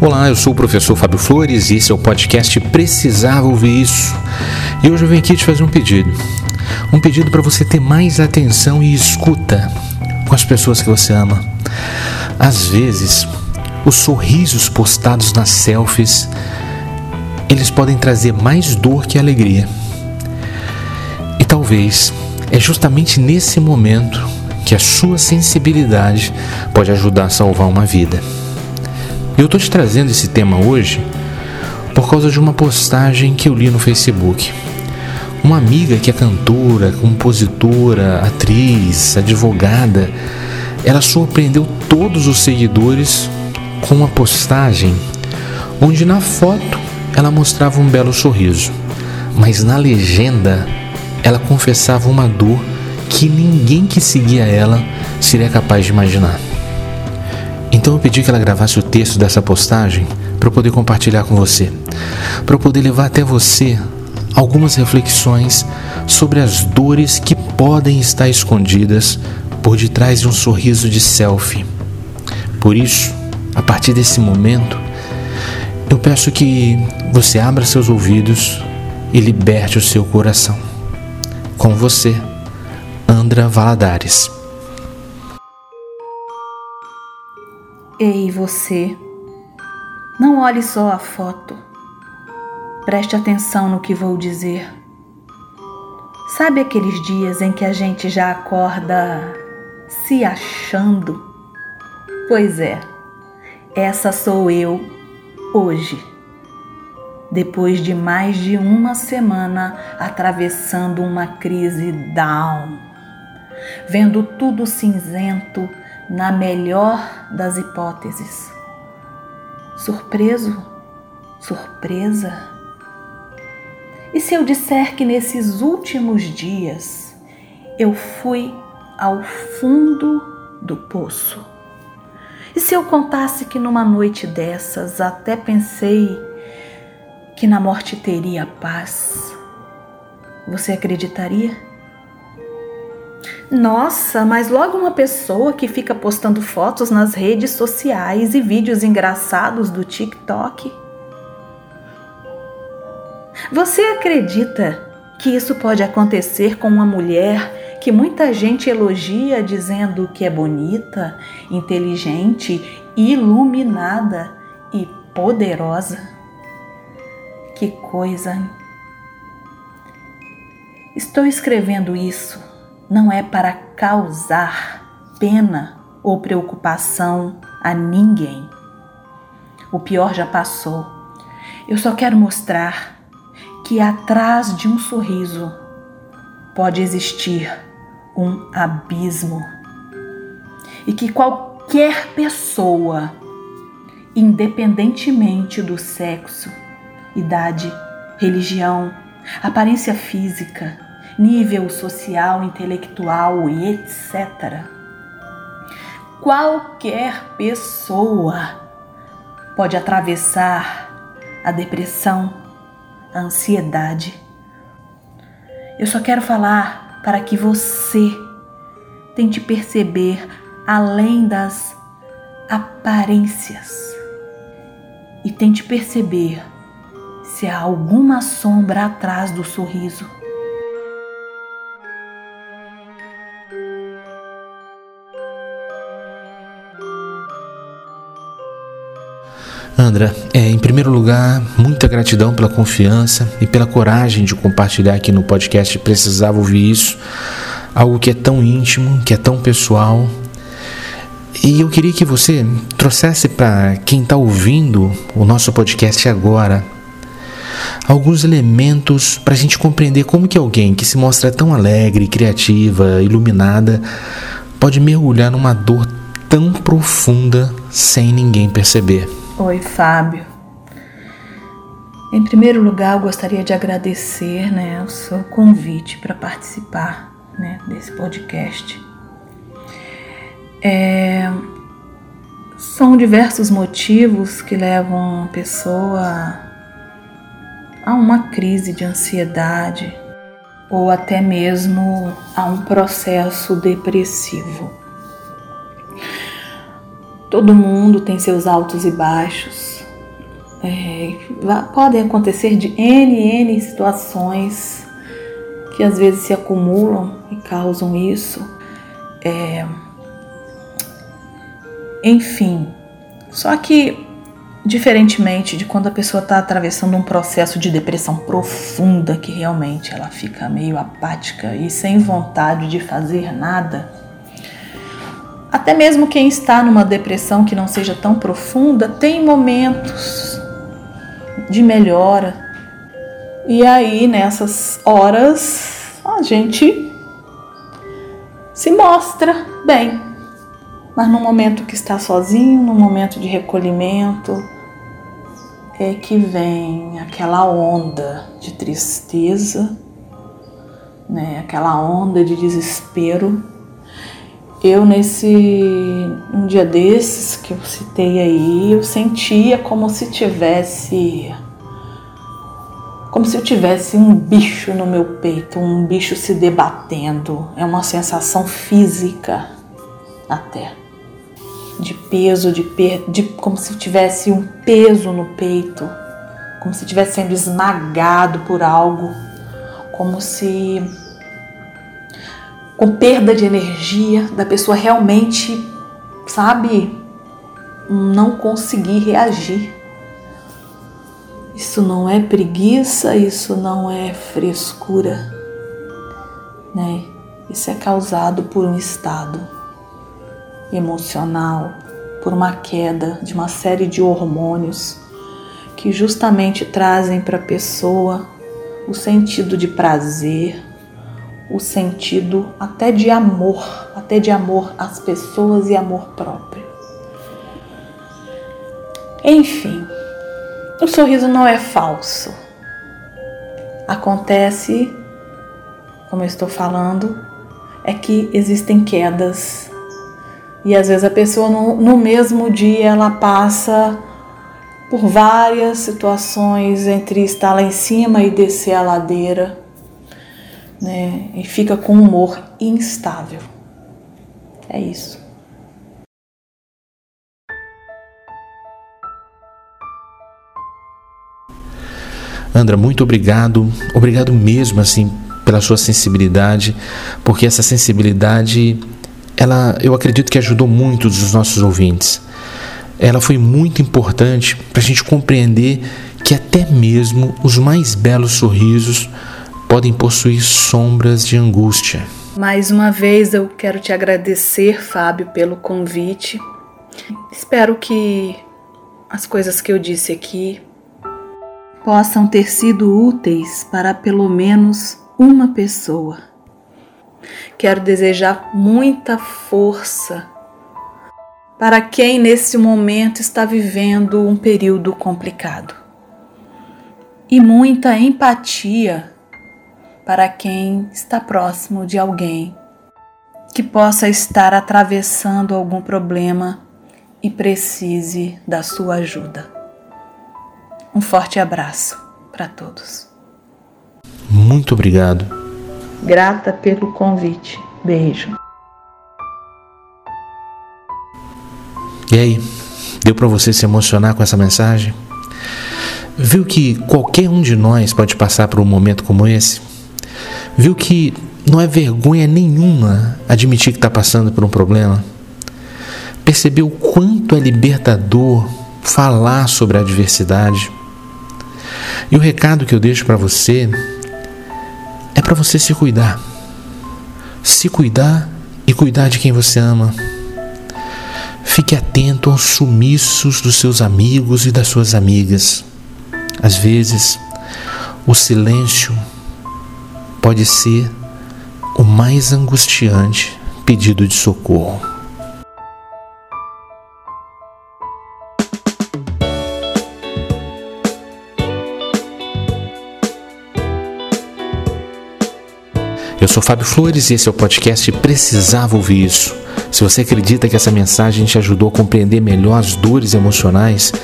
Olá, eu sou o professor Fábio Flores e esse é o podcast Precisava Ouvir Isso. E hoje eu venho aqui te fazer um pedido. Um pedido para você ter mais atenção e escuta com as pessoas que você ama. Às vezes, os sorrisos postados nas selfies, eles podem trazer mais dor que alegria. E talvez é justamente nesse momento que a sua sensibilidade pode ajudar a salvar uma vida. Eu estou te trazendo esse tema hoje por causa de uma postagem que eu li no Facebook. Uma amiga que é cantora, compositora, atriz, advogada, ela surpreendeu todos os seguidores com uma postagem onde na foto ela mostrava um belo sorriso, mas na legenda ela confessava uma dor que ninguém que seguia ela seria capaz de imaginar. Então eu pedi que ela gravasse o texto dessa postagem para eu poder compartilhar com você, para eu poder levar até você algumas reflexões sobre as dores que podem estar escondidas por detrás de um sorriso de selfie. Por isso, a partir desse momento, eu peço que você abra seus ouvidos e liberte o seu coração. Com você, Andra Valadares. Ei, você, não olhe só a foto. Preste atenção no que vou dizer. Sabe aqueles dias em que a gente já acorda se achando? Pois é, essa sou eu hoje. Depois de mais de uma semana atravessando uma crise down, vendo tudo cinzento na melhor das hipóteses. Surpreso? Surpresa? E se eu disser que nesses últimos dias eu fui ao fundo do poço? E se eu contasse que numa noite dessas até pensei que na morte teria paz? Você acreditaria? Nossa, mas logo uma pessoa que fica postando fotos nas redes sociais e vídeos engraçados do TikTok. Você acredita que isso pode acontecer com uma mulher que muita gente elogia dizendo que é bonita, inteligente, iluminada e poderosa? Que coisa! Estou escrevendo isso não é para causar pena ou preocupação a ninguém. O pior já passou. Eu só quero mostrar que atrás de um sorriso pode existir um abismo e que qualquer pessoa, independentemente do sexo, idade, religião, aparência física, nível social, intelectual e etc. Qualquer pessoa pode atravessar a depressão, a ansiedade. Eu só quero falar para que você tente perceber além das aparências e tente perceber se há alguma sombra atrás do sorriso. Andra, é, em primeiro lugar, muita gratidão pela confiança e pela coragem de compartilhar aqui no podcast. Precisava ouvir isso, algo que é tão íntimo, que é tão pessoal. E eu queria que você trouxesse para quem está ouvindo o nosso podcast agora alguns elementos para a gente compreender como que alguém que se mostra tão alegre, criativa, iluminada, pode mergulhar numa dor tão profunda sem ninguém perceber. Oi, Fábio. Em primeiro lugar, eu gostaria de agradecer né, o seu convite para participar né, desse podcast. É, são diversos motivos que levam a pessoa a uma crise de ansiedade ou até mesmo a um processo depressivo. Todo mundo tem seus altos e baixos, É, podem acontecer de N, N situações que às vezes se acumulam e causam isso. É, enfim, só que diferentemente de quando a pessoa está atravessando um processo de depressão profunda, que realmente ela fica meio apática e sem vontade de fazer nada, até mesmo quem está numa depressão que não seja tão profunda tem momentos de melhora. E aí, nessas horas, a gente se mostra bem. Mas no momento que está sozinho, no momento de recolhimento, é que vem aquela onda de tristeza, né? aquela onda de desespero eu nesse um dia desses que eu citei aí, eu sentia como se tivesse como se eu tivesse um bicho no meu peito, um bicho se debatendo. É uma sensação física até de peso, de, per, de como se tivesse um peso no peito, como se estivesse sendo esmagado por algo, como se com perda de energia, da pessoa realmente, sabe, não conseguir reagir. Isso não é preguiça, isso não é frescura, né? Isso é causado por um estado emocional, por uma queda de uma série de hormônios que justamente trazem para a pessoa o sentido de prazer, o sentido até de amor, até de amor às pessoas e amor próprio. Enfim, o sorriso não é falso. Acontece, como eu estou falando, é que existem quedas e às vezes a pessoa no, no mesmo dia ela passa por várias situações entre estar lá em cima e descer a ladeira né? E fica com um humor instável. É isso. Andra, muito obrigado. Obrigado mesmo assim pela sua sensibilidade, porque essa sensibilidade, ela, eu acredito que ajudou muitos dos nossos ouvintes. Ela foi muito importante para a gente compreender que até mesmo os mais belos sorrisos podem possuir sombras de angústia. Mais uma vez eu quero te agradecer, Fábio, pelo convite. Espero que as coisas que eu disse aqui possam ter sido úteis para pelo menos uma pessoa. Quero desejar muita força para quem nesse momento está vivendo um período complicado e muita empatia para quem está próximo de alguém que possa estar atravessando algum problema e precise da sua ajuda. Um forte abraço para todos. Muito obrigado. Grata pelo convite. Beijo. E aí, deu para você se emocionar com essa mensagem? Viu que qualquer um de nós pode passar por um momento como esse? Viu que não é vergonha nenhuma admitir que está passando por um problema? Percebeu quanto é libertador falar sobre a adversidade? E o recado que eu deixo para você é para você se cuidar. Se cuidar e cuidar de quem você ama. Fique atento aos sumiços dos seus amigos e das suas amigas. Às vezes, o silêncio pode ser o mais angustiante pedido de socorro. Eu sou Fábio Flores e esse é o podcast Precisava Ouvir Isso. Se você acredita que essa mensagem te ajudou a compreender melhor as dores emocionais,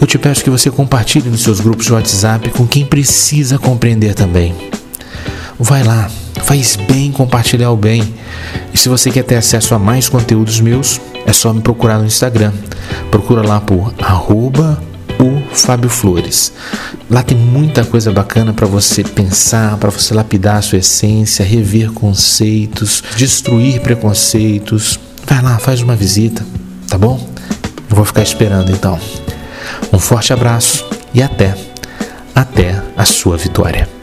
eu te peço que você compartilhe nos seus grupos de WhatsApp com quem precisa compreender também vai lá, faz bem compartilhar o bem. E se você quer ter acesso a mais conteúdos meus, é só me procurar no Instagram. Procura lá por arroba o Fábio Flores. Lá tem muita coisa bacana para você pensar, para você lapidar a sua essência, rever conceitos, destruir preconceitos. Vai lá, faz uma visita, tá bom? Eu vou ficar esperando então. Um forte abraço e até, até a sua vitória.